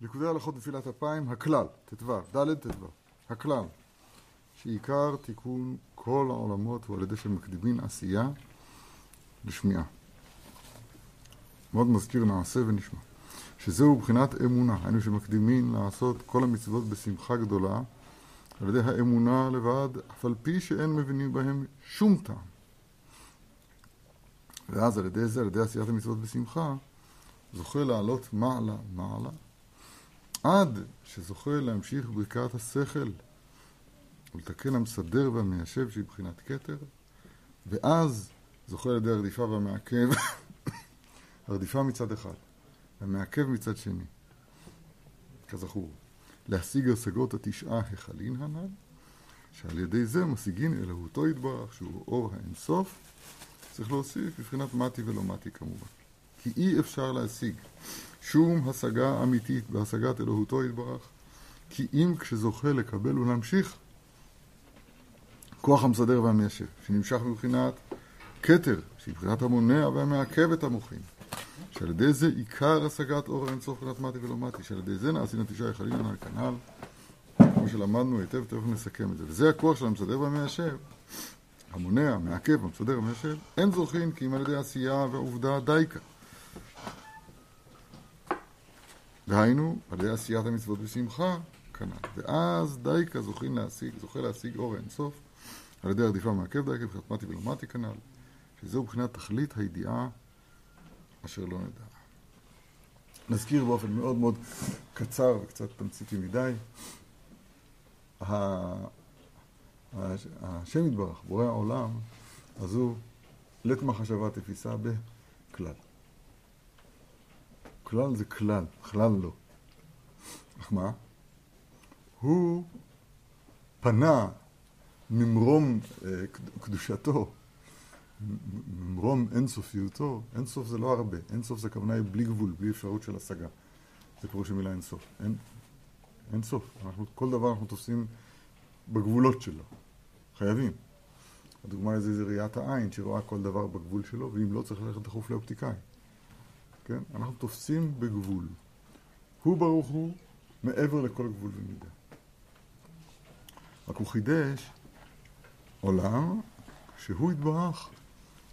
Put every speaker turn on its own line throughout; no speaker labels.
ליקודי הלכות נפילת אפיים, הכלל, ט"ו, ד' ט"ו, הכלל, שעיקר תיקון כל העולמות הוא על ידי שמקדימין עשייה לשמיעה. מאוד מזכיר נעשה ונשמע. שזהו בחינת אמונה, היינו שמקדימין לעשות כל המצוות בשמחה גדולה, על ידי האמונה לבד, אף על פי שאין מבינים בהם שום טעם. ואז על ידי זה, על ידי עשיית המצוות בשמחה, זוכה לעלות מעלה מעלה, עד שזוכה להמשיך ברכת השכל ולתקן המסדר והמיישב שהיא בחינת כתר, ואז זוכה על ידי הרדיפה והמעכב, הרדיפה מצד אחד, והמעכב מצד שני, כזכור, להשיג השגות התשעה החלין הנ"ל, שעל ידי זה משיגין אלוהותו יתברך, שהוא אור האינסוף, צריך להוסיף מבחינת מתי ולא מתי כמובן. כי אי אפשר להשיג שום השגה אמיתית בהשגת אלוהותו יתברך, כי אם כשזוכה לקבל ולהמשיך, כוח המסדר והמיישב, שנמשך מבחינת כתר, שהיא מבחינת המונע והמעכב את המוחים, שעל ידי זה עיקר השגת אור מבחינת מתי ולא מתי, שעל ידי זה נעשין התשעה יחלין הנ"ל כנ"ל, כמו שלמדנו היטב, תכף נסכם את זה. וזה הכוח של המסדר והמיישב, המונע, המעכב, המסדר והמיישב, אין זוכין כי אם על ידי עשייה ועובדה דייקה. דהיינו, על ידי עשיית המצוות בשמחה, כנ"ל. ואז דייקה זוכין להשיג, זוכה להשיג אור האינסוף, על ידי הרדיפה מעכב דייקה, מבחינת מתי ולא כנ"ל, שזהו מבחינת תכלית הידיעה אשר לא נדע. נזכיר באופן מאוד מאוד קצר וקצת תמציתי מדי, השם יתברך, בורא העולם, אז הוא לית מחשבה תפיסה בכלל. כלל זה כלל, כלל לא. אך מה? הוא פנה ממרום אה, קדושתו, ממרום אינסופיותו, אינסוף זה לא הרבה, אינסוף זה הכוונה בלי גבול, בלי אפשרות של השגה. זה פירוש המילה אינסוף. אין, אינסוף. אנחנו, כל דבר אנחנו תופסים בגבולות שלו. חייבים. הדוגמה לזה זה ראיית העין, שרואה כל דבר בגבול שלו, ואם לא צריך ללכת דחוף לאופטיקאי. כן? אנחנו תופסים בגבול. הוא ברוך הוא מעבר לכל גבול ומידה. רק הוא חידש עולם שהוא יתברך,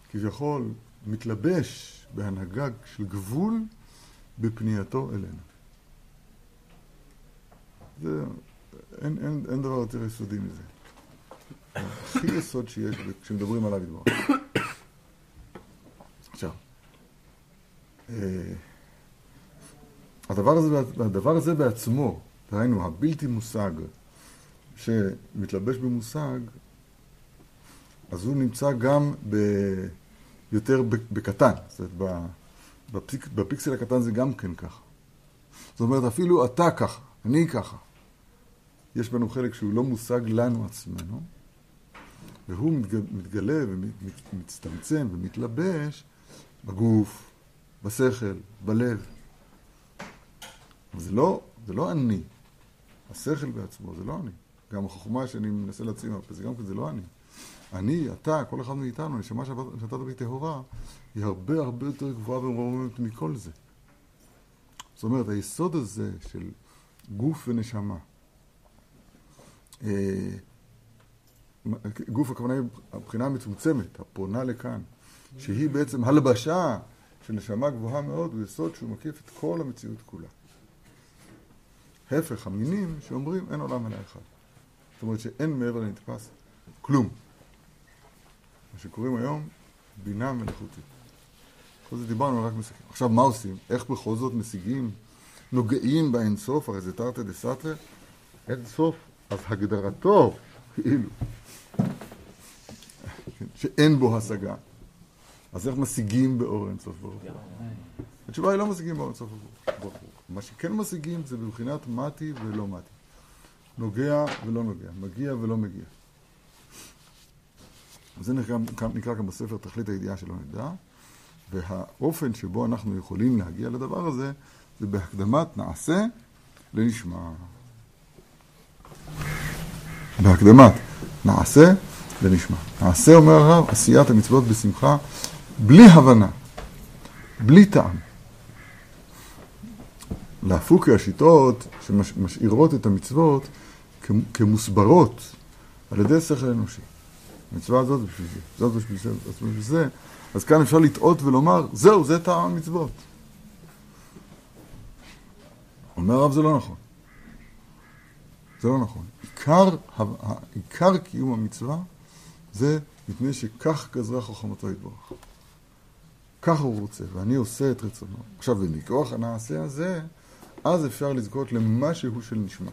כביכול מתלבש בהנהגה של גבול בפנייתו אלינו. זה, אין, אין, אין דבר יותר יסודי מזה. הכי יסוד שיש כשמדברים עליו יתברך. עכשיו, הדבר הזה, הדבר הזה בעצמו, דהיינו, הבלתי מושג שמתלבש במושג, אז הוא נמצא גם ב... יותר בקטן, זאת אומרת, בפיק, בפיקסל הקטן זה גם כן ככה. זאת אומרת, אפילו אתה ככה, אני ככה. יש בנו חלק שהוא לא מושג לנו עצמנו, והוא מתגלה ומצטמצם ומתלבש בגוף, בשכל, בלב. זה לא, זה לא אני. השכל בעצמו, זה לא אני. גם החוכמה שאני מנסה להציע מהפה, זה גם כן, זה לא אני. אני, אתה, כל אחד מאיתנו, נשמה שנתת בי טהורה, היא הרבה הרבה יותר גבוהה ומרוממת מכל זה. זאת אומרת, היסוד הזה של גוף ונשמה, אה, גוף הכוונה היא הבחינה המצומצמת, הפונה לכאן, שהיא בעצם הלבשה של נשמה גבוהה מאוד, הוא יסוד שהוא מקיף את כל המציאות כולה. הפך, המינים שאומרים אין עולם אלא אחד. זאת אומרת שאין מעבר לנתפס כלום. מה שקוראים היום בינה מלאכותית. כל זה דיברנו רק מסכים. עכשיו מה עושים? איך בכל זאת משיגים, נוגעים באינסוף, הרי זה תרתי דה סתרי, אינסוף, אז הגדרתו, כאילו, שאין בו השגה. אז איך משיגים באור אינסוף ברוך הוא? התשובה היא לא משיגים באור אינסוף ברוך הוא. מה שכן משיגים זה בבחינת מתי ולא מתי. נוגע ולא נוגע, מגיע ולא מגיע. זה נקרא, נקרא גם בספר תכלית הידיעה שלא נדע, והאופן שבו אנחנו יכולים להגיע לדבר הזה זה בהקדמת נעשה לנשמע. בהקדמת נעשה לנשמע. נעשה, אומר הרב, עשיית המצוות בשמחה, בלי הבנה, בלי טעם. להפוקי השיטות שמשאירות את המצוות כמוסברות על ידי שכל אנושי. המצווה הזאת בשביל זה, זאת בשביל זה, זאת בשביל זה. אז כאן אפשר לטעות ולומר, זהו, זה טעם המצוות. אומר הרב, זה לא נכון. זה לא נכון. עיקר, עיקר קיום המצווה זה מפני שכך גזרה חוכמתו יתברך. ככה הוא רוצה, ואני עושה את רצונו. עכשיו, ומכוח הנעשה הזה, אז אפשר לזכות למשהו של נשמע.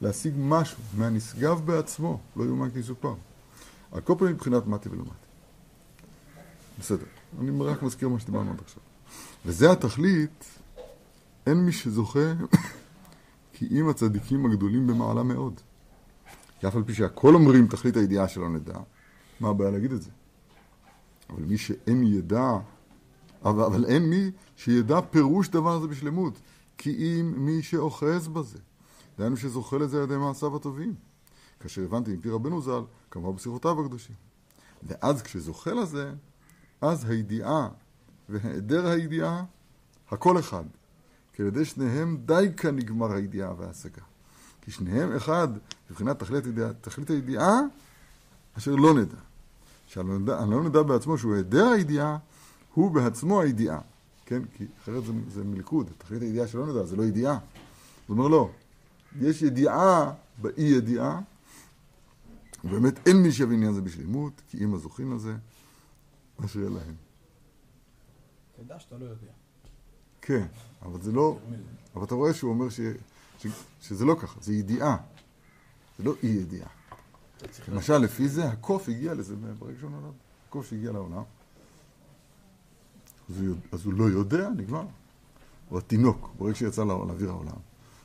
להשיג משהו מהנשגב בעצמו, לא יאומן כי יסופר. על כל פנים מבחינת מתי ולא מתי. בסדר, אני רק מזכיר מה שדיברנו עד עכשיו. וזה התכלית, אין מי שזוכה כי אם הצדיקים הגדולים במעלה מאוד. כי אף על פי שהכל אומרים תכלית הידיעה שלא נדע, מה הבעיה להגיד את זה? אבל מי שאין ידע, אבל, אבל אין מי שידע פירוש דבר הזה בשלמות, כי אם מי שאוחז בזה. דהיינו שזוכה לזה על ידי מעשיו הטובים. כאשר הבנתי מפי רבנו ז"ל, כמובן בשיחותיו הקדושים. ואז כשזוכה לזה, אז הידיעה והיעדר הידיעה, הכל אחד. כי על ידי שניהם די כאן נגמר הידיעה וההשגה. כי שניהם אחד, מבחינת תכלית, הידיעה, תכלית הידיעה, אשר לא נדע. שאני לא נדע בעצמו שהוא היעדר הידיעה, הוא בעצמו הידיעה. כן? כי אחרת זה, זה מלכוד, תכלית הידיעה שלא נדע, זה לא ידיעה. הוא אומר לא, יש ידיעה באי ידיעה, ובאמת אין מי שיבין עניין זה בשלמות, כי אם הזוכים לזה, אשר להם.
תדע שאתה לא יודע.
כן, אבל זה לא, אבל אתה רואה שהוא אומר ש, ש, שזה לא ככה, זה ידיעה, זה לא אי ידיעה. למשל, לפי זה, הקוף הגיע לזה ברגע שהוא נולד. הקוף הגיע לעולם, אז הוא, אז הוא לא יודע, נגמר. או התינוק, ברגע שיצא לאוויר העולם,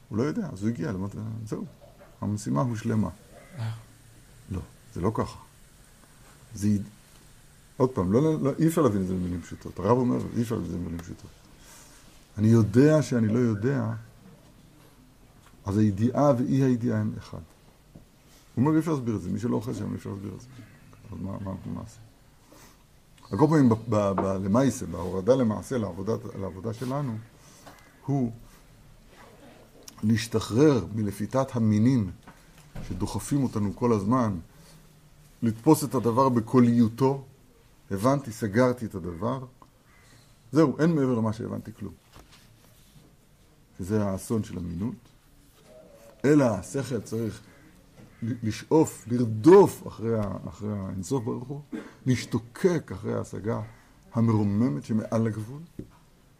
הוא לא יודע, אז הוא הגיע, למד, זהו, המשימה הושלמה. לא, זה לא ככה. זה... עוד פעם, לא, לא, אי אפשר להבין את זה במילים פשוטות. הרב אומר, אי אפשר להבין את זה במילים פשוטות. אני יודע שאני לא יודע, אז הידיעה ואי הידיעה הם אחד. הוא אומר, אי אפשר להסביר את זה. מי שלא אוכל שם, אי אפשר להסביר את זה. אז מה, מה אנחנו נעשה? על כל פנים, למעשה, בהורדה למעשה, לעבודה, לעבודה שלנו, הוא להשתחרר מלפיתת המינים שדוחפים אותנו כל הזמן, לתפוס את הדבר בקוליותו, הבנתי, סגרתי את הדבר, זהו, אין מעבר למה שהבנתי כלום. שזה האסון של המינות, אלא השכל צריך לשאוף, לרדוף אחרי, אחרי האינסוף ברוך הוא, להשתוקק אחרי ההשגה המרוממת שמעל הגבול.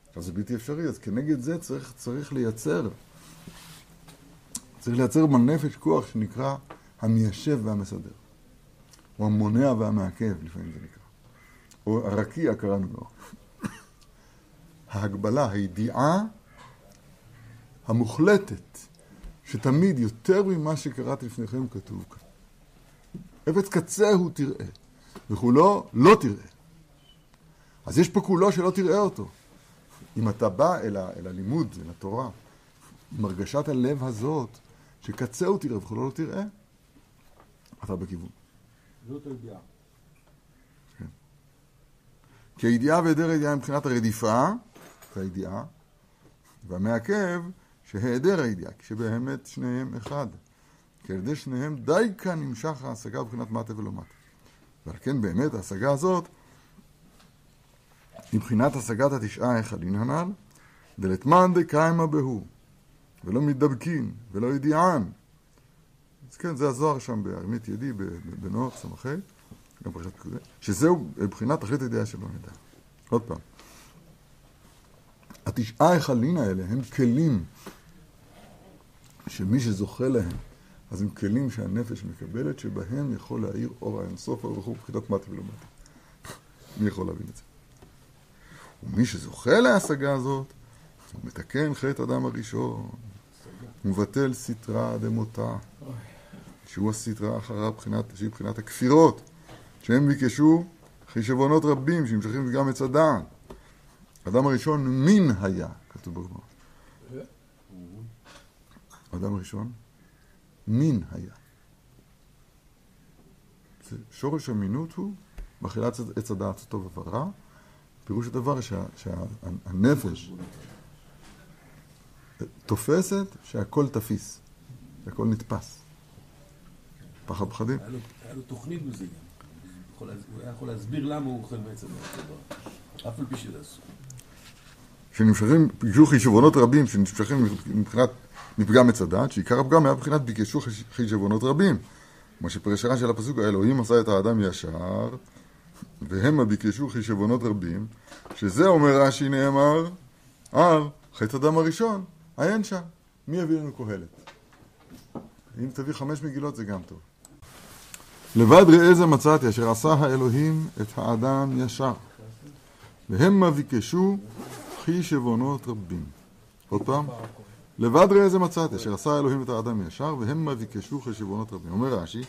עכשיו זה בלתי אפשרי, אז כנגד זה צריך, צריך לייצר, צריך לייצר בנפש כוח שנקרא המיישב והמסדר, או המונע והמעכב, לפעמים זה נקרא, או הרקיע קראנו לו. ההגבלה, הידיעה המוחלטת, שתמיד יותר ממה שקראתי לפניכם כתוב כאן. אפץ קצהו תראה, וכולו לא תראה. אז יש פה כולו שלא תראה אותו. אם אתה בא אל, ה, אל הלימוד, אל התורה, עם הרגשת הלב הזאת, שקצהו תראה וכולו לא תראה, אתה בכיוון.
זאת הידיעה.
כן. כי הידיעה והיעדר הידיעה מבחינת הרדיפה, זה הידיעה, והמעכב שהיעדר הידיעה, כשבאמת שניהם אחד. כי על ידי שניהם די כאן נמשך ההשגה מבחינת מטה ולא מטה. ועל כן באמת ההשגה הזאת, מבחינת השגת התשעה האחדים הנ"ל, דלתמן דקיימא בהו, ולא מתדבקין, ולא ידיען. אז כן, זה הזוהר שם בארמית ידי, בנוח סמכי, גם פרשת כזה, שזהו מבחינת תכלית הידיעה שלא נדע. עוד פעם. התשעה היכלים האלה הם כלים שמי שזוכה להם, אז הם כלים שהנפש מקבלת, שבהם יכול להאיר אור האינסוף וכו' מבחינת מטה ולא מטה. מי יכול להבין את זה? ומי שזוכה להשגה הזאת, הוא מתקן חטא אדם הראשון, הוא מבטל סטרא דמותה, שהוא הסטרא אחריו, שהיא מבחינת הכפירות, שהם ביקשו חישבונות רבים שנמשכים גם עץ הדעת. האדם הראשון מין היה, כתוב בגמרא. האדם הראשון מין היה. שורש המינות הוא באכילת עץ הדעת טוב ורע, פירוש הדבר שה, שהנפש תופסת שהכל תפיס, שהכל נתפס. פחד פחדים.
היה לו- תוכנית בזה גם. הוא היה יכול להסביר למה הוא אוכל הדת. אף על פי שזה אסור.
שנמשכים, ביקשו חישבונות רבים, שנמשכים מבחינת מפגם עץ הדת, שעיקר הפגם היה מבחינת ביקשו חיש- חישבונות רבים. כמו שפרש הרש"י על הפסוק, האלוהים עשה את האדם ישר, והמה ביקשו חישבונות רבים, שזה אומר רש"י נאמר, על חטא הדם הראשון, עיין שם. מי יביא לנו קהלת? אם תביא חמש מגילות זה גם טוב. לבד ראה זה מצאתי, אשר עשה האלוהים את האדם ישר. והמה ביקשו חישבונות רבים. עוד פעם, לבד ראה זה מצאתי, אשר עשה האלוהים את האדם ישר, והמה ביקשו חישבונות רבים. אומר רש"י,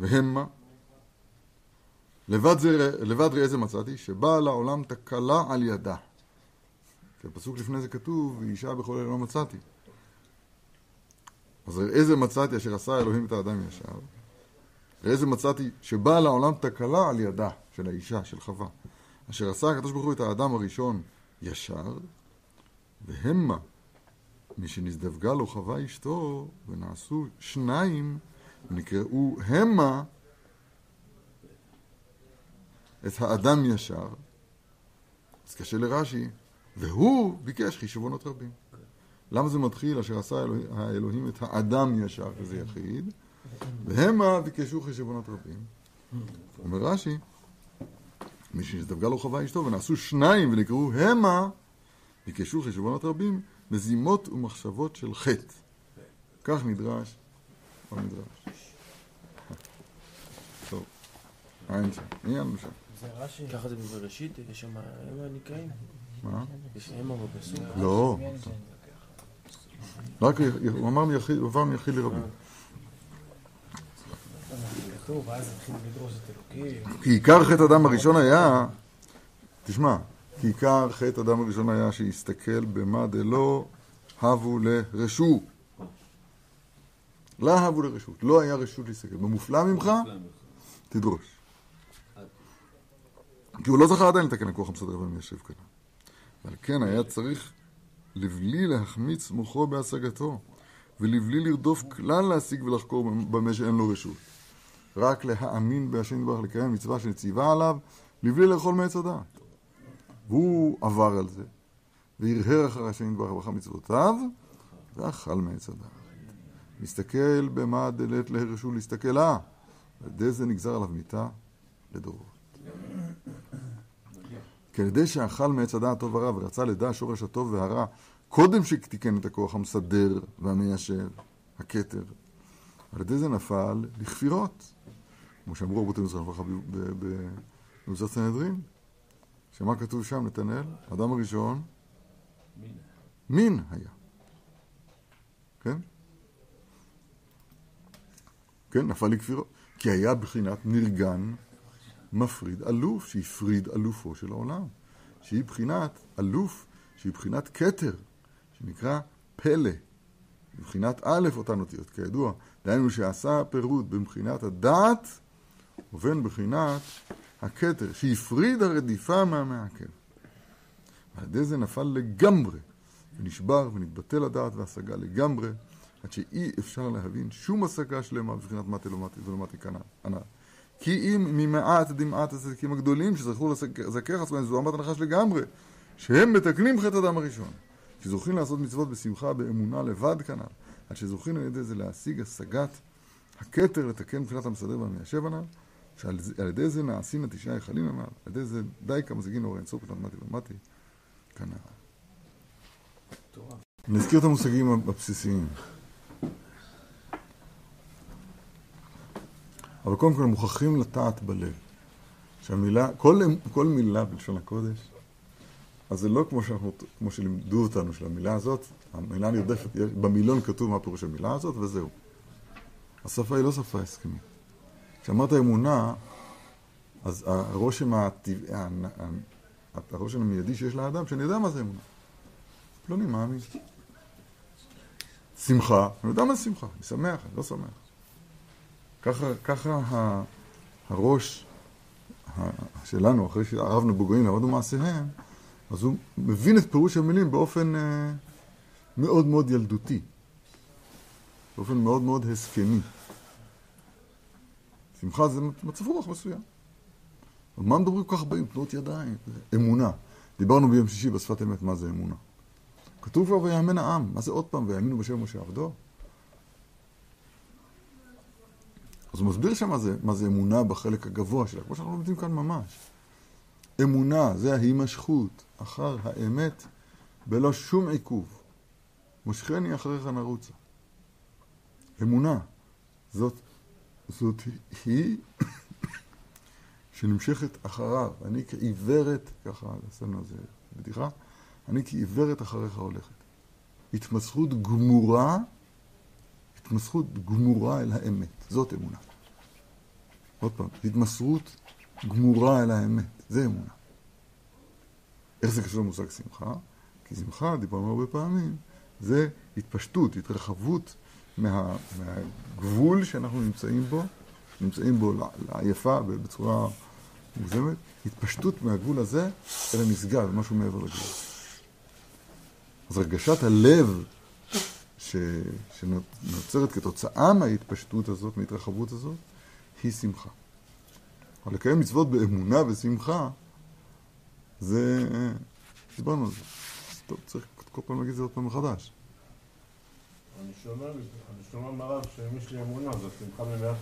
והמה, לבד, זה, לבד ראה זה מצאתי, שבאה לעולם תקלה על ידה. כי הפסוק לפני זה כתוב, ואישה בכל אלה לא מצאתי. אז ראה זה מצאתי, אשר עשה האלוהים את האדם ישר. ראה זה מצאתי, שבאה לעולם תקלה על ידה של האישה, של חווה. אשר עשה הקדוש ברוך הוא את האדם הראשון ישר, והמה, משנזדווגה לו חווה אשתו, ונעשו שניים, ונקראו המה את האדם ישר. אז קשה לרש"י, והוא ביקש חישבונות רבים. למה זה מתחיל? אשר עשה האלוהים, את האדם ישר, וזה יחיד, והמה ביקשו חישבונות רבים. אומר רש"י, משנזדווגה לו חווה אשתו, ונעשו שניים ונקראו המה, ביקשו חשבונות רבים, מזימות ומחשבות של חטא. כך נדרש במדרש. טוב, אין שם, אין לנו שם.
זה רש"י.
ככה זה בבראשית, יש שם המה נקראים?
מה?
יש המה בפסוק.
לא, רק הוא אמר מיחיד, הוא עבר מיחיד לרבים.
כתוב, ואז התחיל לדרוש את אלוקים.
כי עיקר חטא אדם הראשון היה, תשמע, כי עיקר חטא אדם הראשון היה שיסתכל במה דלא הבו לרשות. לא הבו לרשות, לא היה רשות להסתכל. במופלא ממך, תדרוש. כי הוא לא זכה עדיין לתקן הכוח המסדר והמיישב כאן. ועל כן היה צריך לבלי להחמיץ מוחו בהשגתו, ולבלי לרדוף כלל להשיג ולחקור במה שאין לו רשות. רק להאמין בהשם יתברך לקיים מצווה שנציבה עליו, לבלי לאכול מעץ הדעת. והוא עבר על זה, והרהר אחר השם יתברך ואחר מצוותיו, ואכל מעץ הדעת. מסתכל במה דלת להרשו להסתכלה, ועל ידי זה נגזר עליו מיתה לדורות. כי על ידי שאכל מעץ הדעת טוב ורע ורצה לדע שורש הטוב והרע, קודם שתיקן את הכוח המסדר והמיישב, הכתר, על ידי זה נפל לכפירות. כמו שאמרו רבותינו זכרם לברכה במוסר סנהדרין, שמה כתוב שם, נתנאל? האדם הראשון, מין היה. כן? כן, נפל לכפירות. כי היה בחינת נרגן מפריד אלוף, שהפריד אלופו של העולם. שהיא בחינת אלוף, שהיא בחינת כתר, שנקרא פלא. מבחינת א' אותן אותיות, כידוע. דהיינו שעשה פירוד בין בחינת הדעת ובין בחינת הכתר, שהפריד הרדיפה מהמעכב. ועל ידי זה נפל לגמרי, ונשבר ונתבטל הדעת והשגה לגמרי, עד שאי אפשר להבין שום השגה שלמה מתי ולא מתי כנ"ל. כי אם ממעט דמעט הצדיקים הגדולים שזכו לזכך עצמם זוהמת הנחש לגמרי, שהם מתקנים חטא אדם הראשון, שזוכים לעשות מצוות בשמחה, באמונה לבד כנ"ל, עד שזוכים על ידי זה להשיג השגת הכתר לתקן מבחינת המסדר והמיישב הנ"ל, שעל ידי זה נעשים התשעה היכלים הנ"ל, על ידי זה די כמזגין אור אינסוף מתי ומתי כנ"ל. נזכיר את המושגים הבסיסיים. אבל קודם כל מוכרחים לטעת בלב. שהמילה, כל, כל מילה בלשון הקודש, אז זה לא כמו, שאנחנו, כמו שלימדו אותנו של המילה הזאת, המילה נרדפת, במילון כתוב מה פירוש המילה הזאת, וזהו. השפה היא לא שפה הסכמית. כשאמרת אמונה, אז הרושם, הטבעי, הרושם המיידי שיש לאדם, שאני יודע מה זה אמונה. לא אני מאמין. שמחה, אני יודע מה זה שמחה, אני שמח, אני לא שמח. ככה, ככה הראש שלנו, אחרי שהרב נבוגרים למדנו מעשיהם, אז הוא מבין את פירוש המילים באופן, מאוד מאוד ילדותי, באופן מאוד מאוד הסכמי. שמחה זה מצב רוח מסוים. על מה מדברים כל כך הרבה עם תנועות ידיים? אמונה. דיברנו ביום שישי בשפת אמת מה זה אמונה. כתוב כבר ויאמן העם, מה זה עוד פעם? ויאמינו בשם משה עבדו? אז הוא מסביר שם מה זה, מה זה אמונה בחלק הגבוה שלה, כמו שאנחנו לומדים כאן ממש. אמונה זה ההימשכות אחר האמת בלא שום עיכוב. מושכני אחריך נרוצה. אמונה, זאת, זאת היא שנמשכת אחריו. אני כעיוורת, ככה עשינו איזה בדיחה, אני כעיוורת אחריך הולכת. התמסכות גמורה, התמסכות גמורה אל האמת. זאת אמונה. עוד פעם, התמסרות גמורה אל האמת. זה אמונה. איך זה קשור למושג שמחה? כי שמחה, דיברנו הרבה פעמים, זה התפשטות, התרחבות מה, מהגבול שאנחנו נמצאים בו, נמצאים בו לעייפה בצורה מוגזמת, התפשטות מהגבול הזה אל הנשגב, משהו מעבר לגבול. אז הרגשת הלב ש, שנוצרת כתוצאה מההתפשטות הזאת, מההתרחבות הזאת, היא שמחה. אבל לקיים מצוות באמונה ושמחה, זה... דיברנו על זה. טוב, צריך כל פעם להגיד את זה עוד פעם מחדש.
אני שומע, אני שומע מהרב שאם יש לי אמונה, זה שמחה מלאת.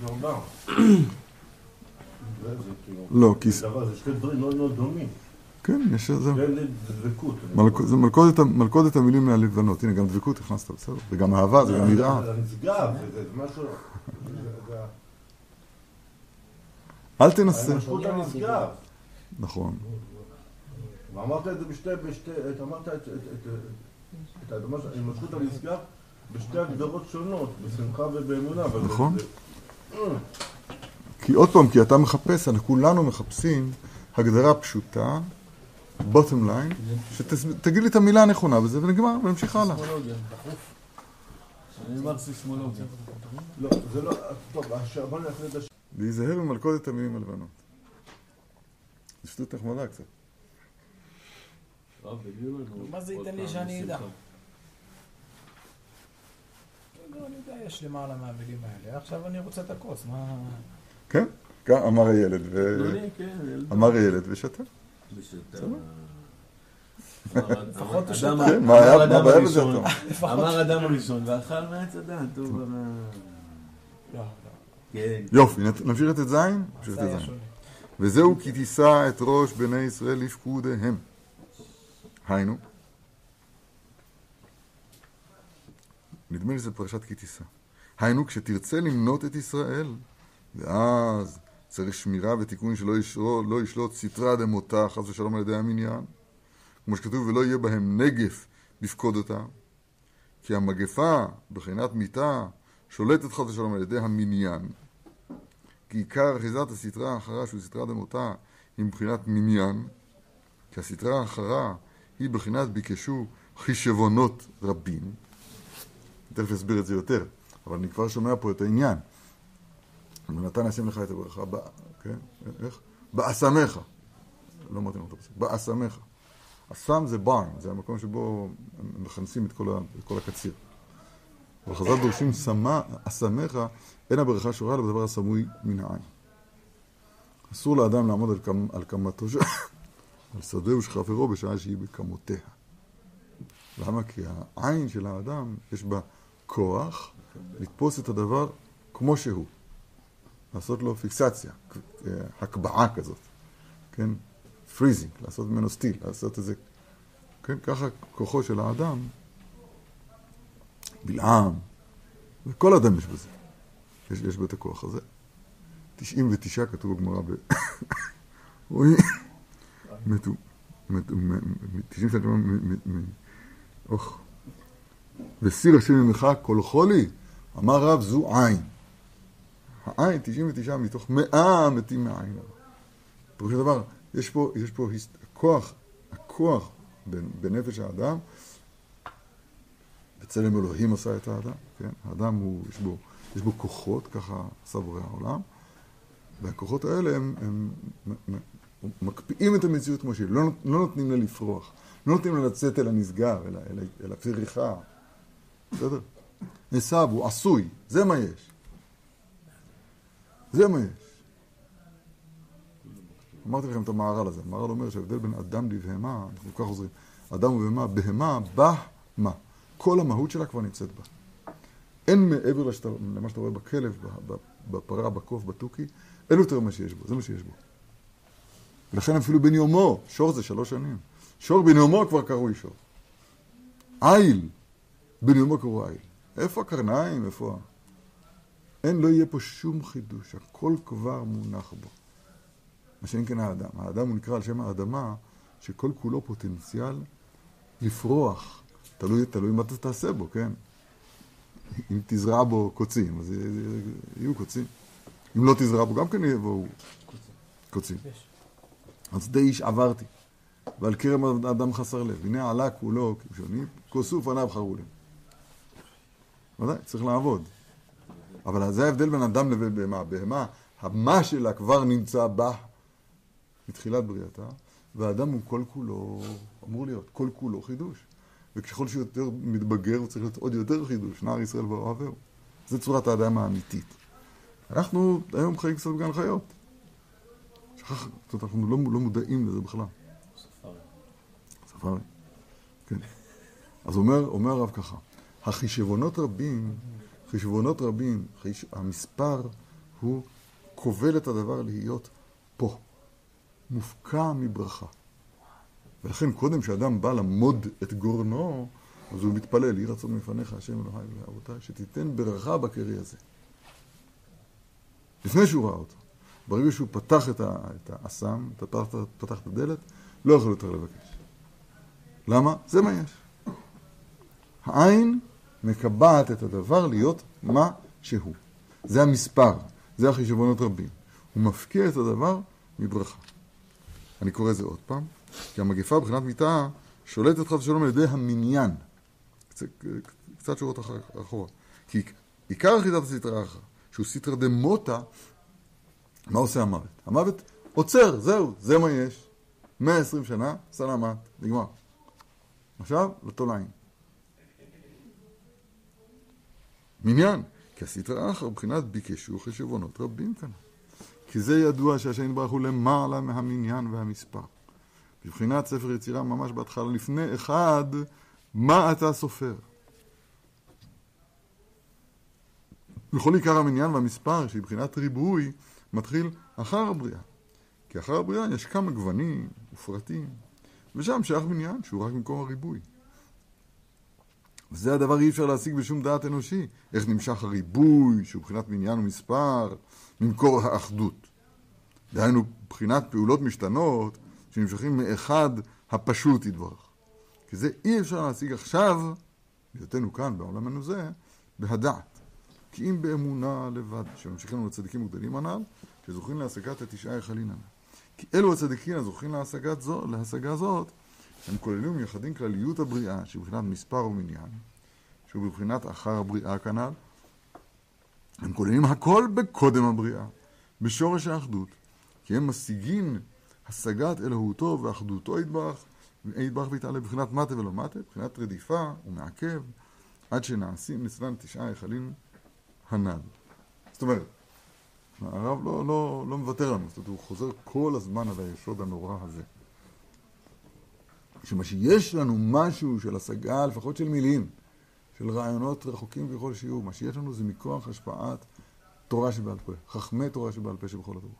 זה זה כאילו...
לא, כי...
זה זה שני דברים מאוד מאוד דומים.
כן, יש איזה...
זה דבקות.
זה מלכודת, מלכודת המילים מהלבנות. הנה, גם דבקות הכנסת, בסדר? וגם אהבה, זה גם יראה.
זה נשגב, זה זה משהו... זה- זה-
אל תנסה.
ההימשכות הנשגב.
נכון.
ואמרת את זה בשתי, אמרת את, את, ממש ההימשכות הנשגב בשתי הגדרות שונות, בשמחה ובאמונה. אבל זה-
נכון.
זה-
כי עוד פעם, כי אתה מחפש, אנחנו כולנו מחפשים הגדרה פשוטה, bottom line, שתגיד לי את המילה הנכונה בזה ונגמר, ונמשיך הלאה.
סיסמולוגיה, דחוף. אני אומר סיסמולוגיה.
לא, זה לא, טוב, הש- בוא נעשה את הש...
להיזהר ממלכודת המילים הלבנות. זו שטות נחמדה קצת.
מה זה ייתן לי שאני אדע? לא, אני יודע, יש למעלה מהמילים האלה. עכשיו אני רוצה את הכוס, מה...
כן? כך אמר הילד, ו...
כן.
אמר הילד ושתה.
ושתה.
לפחות הוא שתה.
כן, מה הבעיה בזה,
אמר אדם הראשון, ואכל מעץ הדעת, הוא כבר...
לא, לא.
כן.
יופי, נמשיך את ט"ז? נמשיך
זה
את
היה
ט"ז.
שונה.
וזהו כי תישא את ראש בני ישראל לפקודיהם. היינו, נדמה לי שזה פרשת כי תישא. היינו, כשתרצה למנות את ישראל, ואז צריך שמירה ותיקון שלא ישלוט, לא ישלוט סטרא דמותא, חס ושלום על ידי המניין, כמו שכתוב, ולא יהיה בהם נגף לפקוד אותם, כי המגפה, בחינת מיתה, שולטת חס ושלום על ידי המניין. כי עיקר אחיזת הסטרה האחרה, שהוא סטרה דמותה, היא מבחינת מניין, כי הסטרה האחרה היא בחינת ביקשו חישבונות רבים. תכף אסביר את זה יותר, אבל אני כבר שומע פה את העניין. ונתן השם לך את הברכה, ב... כן? איך? באסמך. לא אמרתי לך את הפסוק, באסמך. אסם זה barn, זה המקום שבו מכנסים את כל, ה... את כל הקציר. אבל חז"ל דורשים שמה, אסמך, אין הברכה שורה אלא בדבר הסמוי מן העין. אסור לאדם לעמוד על, קמ, על קמתו של... על שדהו של חברו בשעה שהיא בקמותיה. למה? כי העין של האדם, יש בה כוח לתפוס את הדבר כמו שהוא. לעשות לו פיקסציה, הקבעה כזאת, כן? freezing, לעשות ממנו still, לעשות איזה... כן? ככה כוחו של האדם, בלעם, וכל אדם יש בזה. יש, יש בו את הכוח הזה. 99 כתוב בגמרא ב... רואי, מתו, מתו, 90 שנה, אוח. וסיר השם ממך כל חולי, אמר רב זו עין. העין, 99 מתוך 100 מתים מהעין. פירוש הדבר, יש פה, יש פה הכוח, הכוח בנפש האדם, בצלם אלוהים עשה את האדם, כן? האדם הוא, יש בו, יש בו כוחות, ככה עשה בורא העולם, והכוחות האלה הם, הם, הם מקפיאים את המציאות כמו שהיא, לא, לא נותנים לה לפרוח, לא נותנים לה לצאת אל הנשגב, אל, אל, אל הפריחה, בסדר? עשיו הוא עשוי, זה מה יש. זה מה יש. אמרתי לכם את המהר"ל הזה, המהר"ל אומר שההבדל בין אדם לבהמה, אנחנו כך חוזרים, אדם ובהמה, בהמה, בהמה. כל המהות שלה כבר נמצאת בה. אין מעבר לשת, למה שאתה רואה בכלב, בפרה, בקוף, בתוכי, אין יותר מה שיש בו, זה מה שיש בו. ולכן אפילו בן יומו, שור זה שלוש שנים. שור בן יומו כבר קרוי שור. איל, קראו איל. איפה הקרניים? איפה ה... אין, לא יהיה פה שום חידוש, הכל כבר מונח בו. מה שאין כן האדם. האדם הוא נקרא על שם האדמה, שכל כולו פוטנציאל לפרוח. תלוי, תלוי מה אתה תעשה בו, כן? אם תזרע בו קוצים, אז יהיו קוצים. אם לא תזרע בו, גם כן יבואו קוצים.
יש.
אז די איש עברתי, ועל כרם אדם חסר לב. הנה עלה כולו כבשוני, כוסו פניו חרו להם. ודאי, צריך לעבוד. אבל זה ההבדל בין אדם לבין בהמה. בהמה, המה שלה כבר נמצא בה מתחילת בריאתה, והאדם הוא כל כולו, אמור להיות, כל כולו חידוש. וככל שהוא יותר מתבגר, הוא צריך להיות עוד יותר חידוש. נער ישראל ואוהביהו. זו צורת האדם האמיתית. אנחנו היום חיים קצת בגן חיות. שכח, זאת אומרת, אנחנו לא, לא מודעים לזה בכלל.
ספארי.
ספארי. כן. אז אומר, אומר הרב ככה, החישבונות רבים, חישבונות רבים, חיש... המספר הוא כובל את הדבר להיות פה, מופקע מברכה. ולכן קודם שאדם בא למוד את גורנו, אז הוא מתפלל, יהי רצון מפניך, השם אלוהי ואבותיי, שתיתן ברכה בקרי הזה. לפני שהוא ראה אותו. ברגע שהוא פתח את, ה, את האסם, פתח, פתח את הדלת, לא יכול יותר לבקש. למה? זה מה יש. העין מקבעת את הדבר להיות מה שהוא. זה המספר, זה החישבונות רבים. הוא מפקיע את הדבר מברכה. אני קורא זה עוד פעם, כי המגפה מבחינת מיטה שולטת חס ושלום על ידי המניין. קצת, שורות אחר, אחורה. כי עיקר יחידת הסטרא אחרא, שהוא סטרא דמוטה, מה עושה המוות? המוות עוצר, זהו, זה מה יש. 120 שנה, סלמת, נגמר. עכשיו, לתולעים. מניין, כי הסטרא אחרא מבחינת ביקשו חשבונות רבים כאן. כי זה ידוע שהשם יתברך הוא למעלה מהמניין והמספר. מבחינת ספר יצירה ממש בהתחלה, לפני אחד, מה אתה סופר? בכל עיקר המניין והמספר, שמבחינת ריבוי, מתחיל אחר הבריאה. כי אחר הבריאה יש כמה גוונים ופרטים, ושם שייך מניין שהוא רק במקום הריבוי. וזה הדבר אי אפשר להשיג בשום דעת אנושי. איך נמשך הריבוי, שהוא מבחינת מניין ומספר, ממקור האחדות. דהיינו, מבחינת פעולות משתנות, שנמשכים מאחד הפשוט יתברך. כי זה אי אפשר להשיג עכשיו, בהיותנו כאן, בעולמנו זה, בהדעת. כי אם באמונה לבד, שממשיכים לצדיקים וגדלים הנ"ל, שזוכים להשגת התשעה היכלין הנ"ל. כי אלו הצדיקים הזוכים להשגה זאת, הם כוללים ומייחדים כלליות הבריאה, שהיא מבחינת מספר ומניין, שהוא בבחינת אחר הבריאה כנ"ל. הם כוללים הכל בקודם הבריאה, בשורש האחדות, כי הם משיגים השגת אלוהותו ואחדותו יתברך, יתברך ויתעלה בבחינת מטה ולא מטה, בבחינת רדיפה ומעכב, עד שנעשים נסלן תשעה היכלים הנ"ל. זאת אומרת, הרב לא, לא, לא מוותר לנו, זאת אומרת, הוא חוזר כל הזמן על היסוד הנורא הזה. שמה שיש לנו משהו של השגה, לפחות של מילים, של רעיונות רחוקים ככל שיהיו, מה שיש לנו זה מכוח השפעת תורה שבעל פה, חכמי תורה שבעל פה שבכל הדור.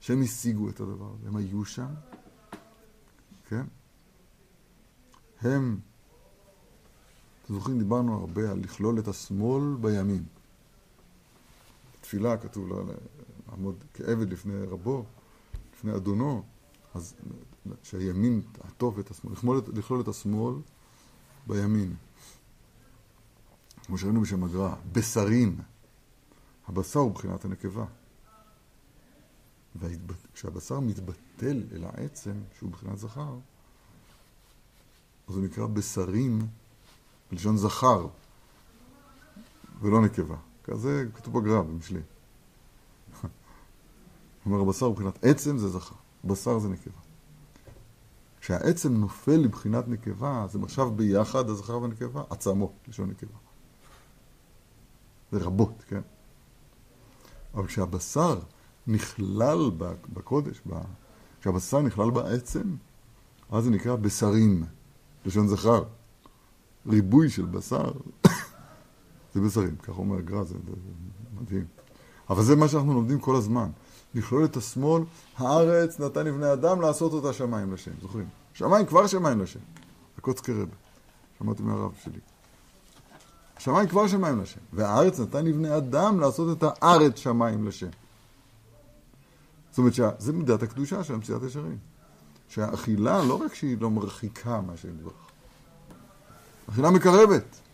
שהם השיגו את הדבר הזה, הם היו שם, כן? הם, אתם זוכרים, דיברנו הרבה על לכלול את השמאל בימין. תפילה כתוב לעמוד כעבד לפני רבו, לפני אדונו, אז שהימין תעטוף את השמאל, לכלול, לכלול את השמאל בימין. כמו שראינו בשם הגר"א, בשרים. הבשר הוא מבחינת הנקבה. וכשהבשר מתבטל אל העצם, שהוא מבחינת זכר, אז הוא נקרא בשרים, בלשון זכר, ולא נקבה. כזה כתוב בגר"א, במשלי. אומר הבשר מבחינת עצם זה זכר, בשר זה נקבה. כשהעצם נופל לבחינת נקבה, זה עכשיו ביחד הזכר והנקבה, עצמו, לשון נקבה. זה רבות, כן? אבל כשהבשר נכלל בקודש, כשהבשר נכלל בעצם, אז זה נקרא בשרים, לשון זכר. ריבוי של בשר, זה בשרים, ככה אומר הגר"א, זה מדהים. אבל זה מה שאנחנו לומדים כל הזמן. לכלול את השמאל, הארץ נתן לבני אדם לעשות אותה שמיים לשם, זוכרים? שמיים כבר שמיים לשם. הקוץ כרב, שמעתי מהרב שלי. שמיים כבר שמיים לשם, והארץ נתן לבני אדם לעשות את הארץ שמיים לשם. זאת אומרת שזה מידת הקדושה של מציאת ישרים. שהאכילה לא רק שהיא לא מרחיקה מהשם יתברך, אכילה מקרבת.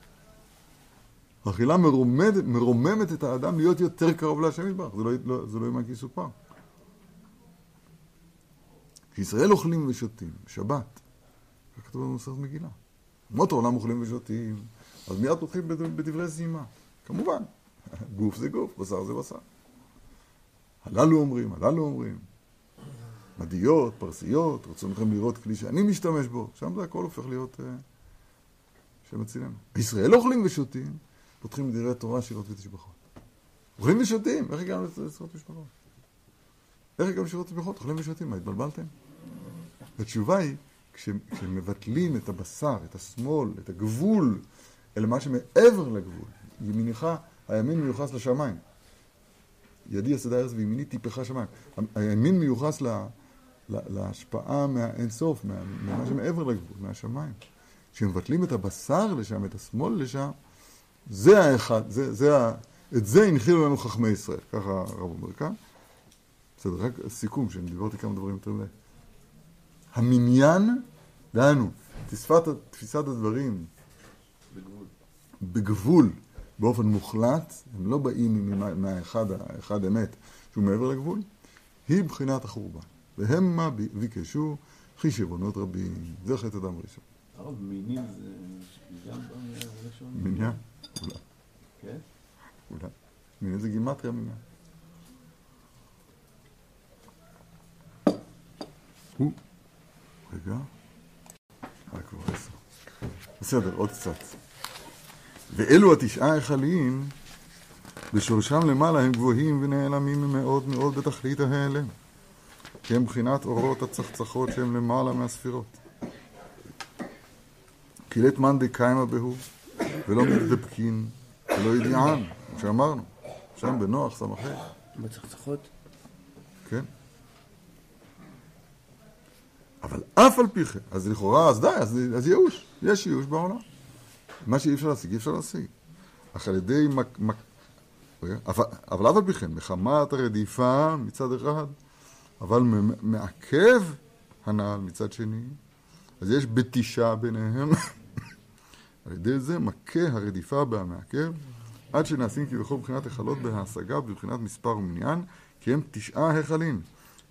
האכילה מרומד, מרוממת את האדם להיות יותר קרוב להשם יתברך, זה לא, לא, זה לא יאמן כי יסופר. כשישראל אוכלים ושותים, שבת, כך כתוב במסכת מגילה. אומות העולם אוכלים ושותים, אז מיד פותחים בד- בדברי זימה. כמובן, גוף זה גוף, בשר זה בשר. הללו אומרים, הללו אומרים. מדיות, פרסיות, רצונכם לראות כלי שאני משתמש בו, שם זה הכל הופך להיות אה, שמצילנו. ישראל אוכלים ושותים, פותחים דברי תורה, שירות ותשבחות. אוכלים ושותים, איך הגענו לשירות משפחות? איך הגענו לשירות משפחות? אוכלים ושותים, מה, התבלבלתם? התשובה היא, כש, כשמבטלים את הבשר, את השמאל, את הגבול, אל מה שמעבר לגבול, ימינך, הימין מיוחס לשמיים. ידי יסדה ארץ וימיני טיפחה שמיים. הימין מיוחס ל, ל, להשפעה מהאינסוף, מה, ממה שמעבר לגבול, מהשמיים. כשמבטלים את הבשר לשם, את השמאל לשם, זה האחד, זה, זה ה... את זה הנחילו לנו חכמי ישראל, ככה הרב אומר כאן. בסדר, רק סיכום, שאני דיברתי כמה דברים יותר מדי. המניין, דהיינו, תפיסת, הדברים
בגבול.
בגבול, באופן מוחלט, הם לא באים מהאחד האחד אמת שהוא מעבר לגבול, היא בחינת החורבן. והם מה ביקשו חישבונות רבים. זה חטא אדם ראשון.
הרב, מינים זה גם בלשון?
מניין? אולי,
כן?
אולי. מניין זה גימטריה. הוא, רגע, אה, כבר עשר. בסדר, עוד קצת. ואלו התשעה היכליים, בשורשם למעלה הם גבוהים ונעלמים מאוד מאוד בתכלית ההיעלם. כי הם בחינת אורות הצחצחות שהם למעלה מהספירות. כי לית מאן דקיימא בהו, ולא מתדבקין, ולא ידיען, כמו שאמרנו. שם בנוח ס"ח,
בצחצחות?
כן? אבל אף על פי כן, אז לכאורה, אז די, אז, אז ייאוש, יש ייאוש בעולם. מה שאי אפשר להשיג, אי אפשר להשיג. אך על ידי מק... מק... אבל, אבל אף על פי כן, מחמת הרדיפה מצד אחד, אבל מעכב הנעל מצד שני, אז יש בתישה ביניהם. על ידי זה מכה הרדיפה והמעכב, עד שנעשים כביכול מבחינת היכלות בהשגה ובבחינת מספר ומניין, כי הם תשעה היכלים.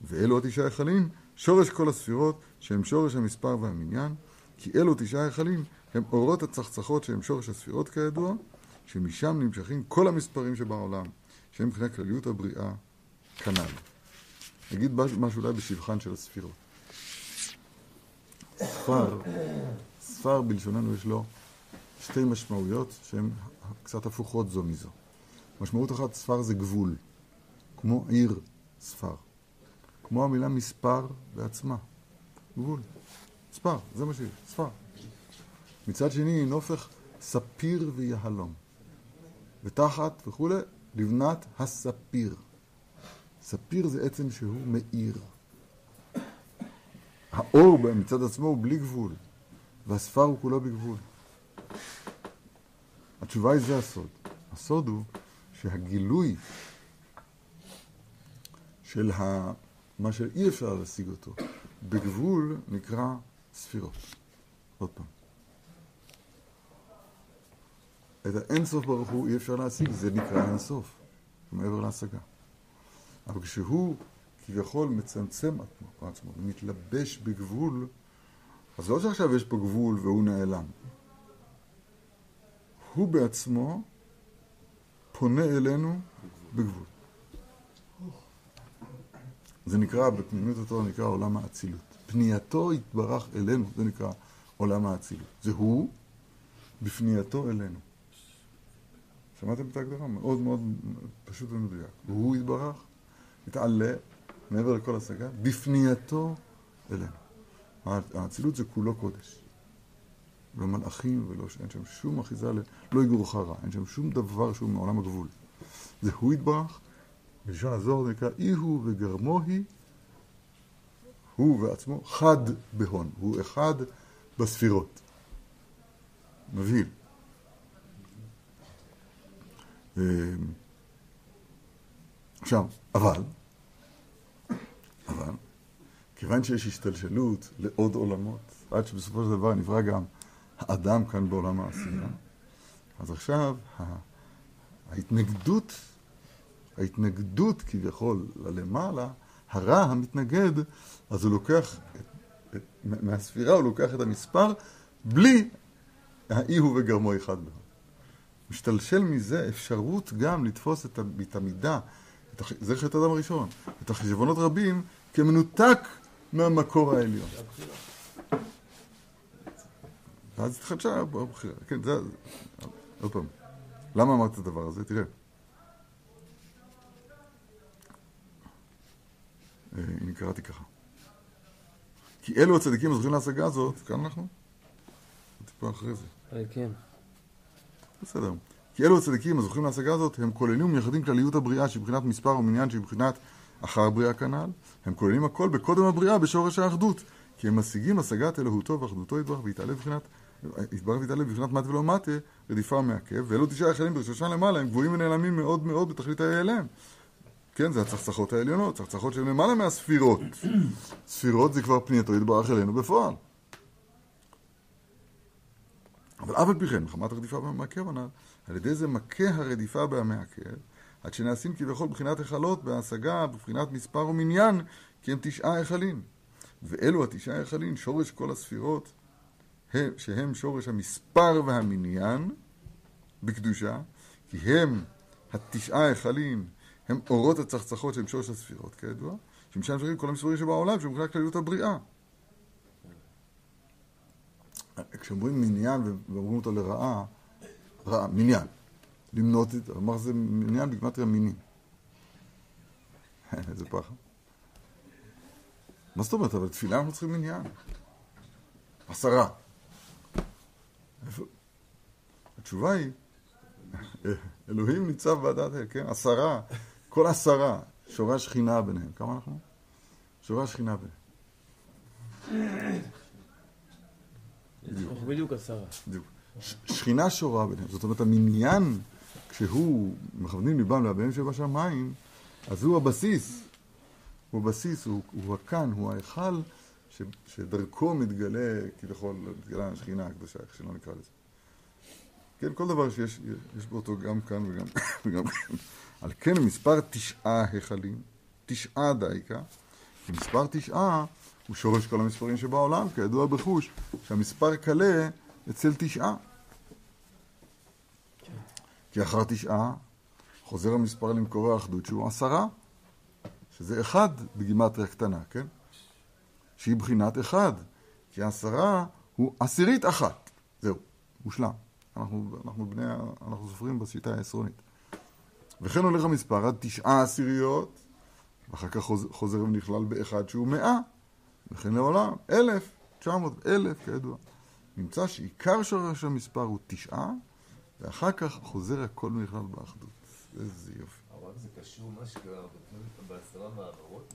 ואלו התשעה היכלים, שורש כל הספירות, שהם שורש המספר והמניין, כי אלו תשעה היכלים הם אורות הצחצחות שהם שורש הספירות כידוע, שמשם נמשכים כל המספרים שבעולם, שהם מבחינת כלליות הבריאה, כנ"ל. נגיד משהו אולי בשבחן של הספירות. ספר, ספר בלשוננו יש לו שתי משמעויות שהן קצת הפוכות זו מזו. משמעות אחת, ספר זה גבול, כמו עיר ספר. כמו המילה מספר בעצמה, גבול. ספר, זה מה שהיא, ספר. מצד שני, נופך ספיר ויהלום. ותחת וכולי, לבנת הספיר. ספיר זה עצם שהוא מאיר. האור מצד עצמו הוא בלי גבול, והספר הוא כולו בגבול. התשובה היא זה הסוד. הסוד הוא שהגילוי של ה... מה שאי אפשר להשיג אותו בגבול נקרא ספירות. עוד פעם. את האינסוף ברוך הוא אי אפשר להשיג, זה נקרא אינסוף, מעבר להשגה. אבל כשהוא כביכול מצמצם עצמו, עצמו ומתלבש בגבול, אז לא שעכשיו יש פה גבול והוא נעלם. הוא בעצמו פונה אלינו בגבול. זה נקרא, בפנימיות התורה נקרא עולם האצילות. פנייתו יתברך אלינו, זה נקרא עולם האצילות. זה הוא בפנייתו אלינו. שמעתם את ההגדרה? מאוד מאוד פשוט ומדויק. והוא יתברך, יתעלה, מעבר לכל השגה, בפנייתו אלינו. האצילות זה כולו קודש. לא מלאכים ולא, אין שם שום אחיזה, לא יגורך רע, אין שם שום דבר שהוא מעולם הגבול. זה הוא יתברך, בלשון הזוהר זה נקרא אי הוא וגרמו היא, הוא ועצמו חד בהון, הוא אחד בספירות. מבהיל. אה, עכשיו, אבל, אבל, כיוון שיש השתלשלות לעוד עולמות, עד שבסופו של דבר נברא גם האדם כאן בעולם העשייה, אז עכשיו ההתנגדות, ההתנגדות כביכול ללמעלה, הרע המתנגד, אז הוא לוקח, את, את, מהספירה הוא לוקח את המספר בלי האי הוא וגרמו אחד בו. משתלשל מזה אפשרות גם לתפוס את המידה, את הח... זה חטא אדם הראשון, את החשבונות רבים כמנותק מהמקור העליון. ואז התחדשה הבחירה. כן, זה... עוד פעם, למה אמרת את הדבר הזה? תראה. אה, הנה קראתי ככה. כי אלו הצדיקים הזוכים להשגה הזאת, כאן אנחנו? טיפה אחרי זה.
אה, כן.
בסדר. כי אלו הצדיקים הזוכים להשגה הזאת, הם כוללים ומייחדים כלליות הבריאה שהיא מבחינת מספר ומניין שהיא מבחינת אחר בריאה כנ"ל. הם כוללים הכל בקודם הבריאה בשורש האחדות. כי הם משיגים השגת אלוהותו ואחדותו יתברך ויתעלה בבחינת, יתברך ויתעלה בבחינת מט ולא מטה, רדיפה ומעכב. ואלו תשעה היכלים ברשושן למעלה, הם גבוהים ונעלמים מאוד מאוד בתכלית ההיעלם. כן, זה הצחצחות העליונות, צחצחות שהן למעלה מהספירות. ספירות זה כבר פנייתו יתברך אלינו בפועל. אבל אף על פי כן, מחמת הרדיפה והמעכב הנ"ל, על ידי זה מכה הרדיפה והמעכב, עד שנעשים כביכול בחינת היכלות בהשגה, בבחינת מספר ומניין, כי הם תשעה היכלים. ואלו התשעה היכלים, שורש כל הספירות, הם- שהם שורש המספר והמניין בקדושה, כי הם התשעה היכלים, הם אורות הצחצחות שהם שורש הספירות, כידוע, שמשם שרים כל המספרים שבעולם, שמבחינת כלליות הבריאה. כשאומרים מניין ואומרים אותו לרעה, רעה, מניין. למנות את, אמר זה מניין בגימטריה מינים. איזה פחד. מה זאת אומרת? אבל תפילה אנחנו צריכים מניין. עשרה. התשובה היא, אלוהים ניצב בעדת אל, כן? עשרה. כל עשרה. שורי השכינה ביניהם. כמה אנחנו? שורי השכינה ביניהם.
בדיוק עשרה.
בדיוק. שכינה שורה ביניהם. זאת אומרת, המניין, כשהוא מכוונים ליבם לאביהם שבשמיים, אז הוא הבסיס. הוא הבסיס, הוא, הוא הכאן, הוא ההיכל, ש, שדרכו מתגלה, כביכול, מתגלה השכינה הקדושה, איך שלא נקרא לזה. כן, כל דבר שיש יש בו אותו גם כאן וגם, וגם כאן. על כן מספר תשעה היכלים, תשעה דייקה, כי מספר תשעה הוא שורש כל המספרים שבעולם, כידוע בחוש, שהמספר קלה אצל תשעה. כי אחר תשעה חוזר המספר למקור האחדות שהוא עשרה, שזה אחד בגימטריה קטנה, כן? שהיא בחינת אחד, כי עשרה הוא עשירית אחת. זהו, מושלם. אנחנו, אנחנו בני, אנחנו סופרים בשיטה העשרונית. וכן הולך המספר עד תשעה עשיריות, ואחר כך חוזר, חוזר ונכלל באחד שהוא מאה, וכן לעולם, אלף, תשע מאות, אלף, כידוע. נמצא שעיקר שורש המספר הוא תשעה, ואחר כך חוזר הכל ונכלל באחדות. איזה יופי.
הרב זה קשור מה שקרה בעשרה מעברות?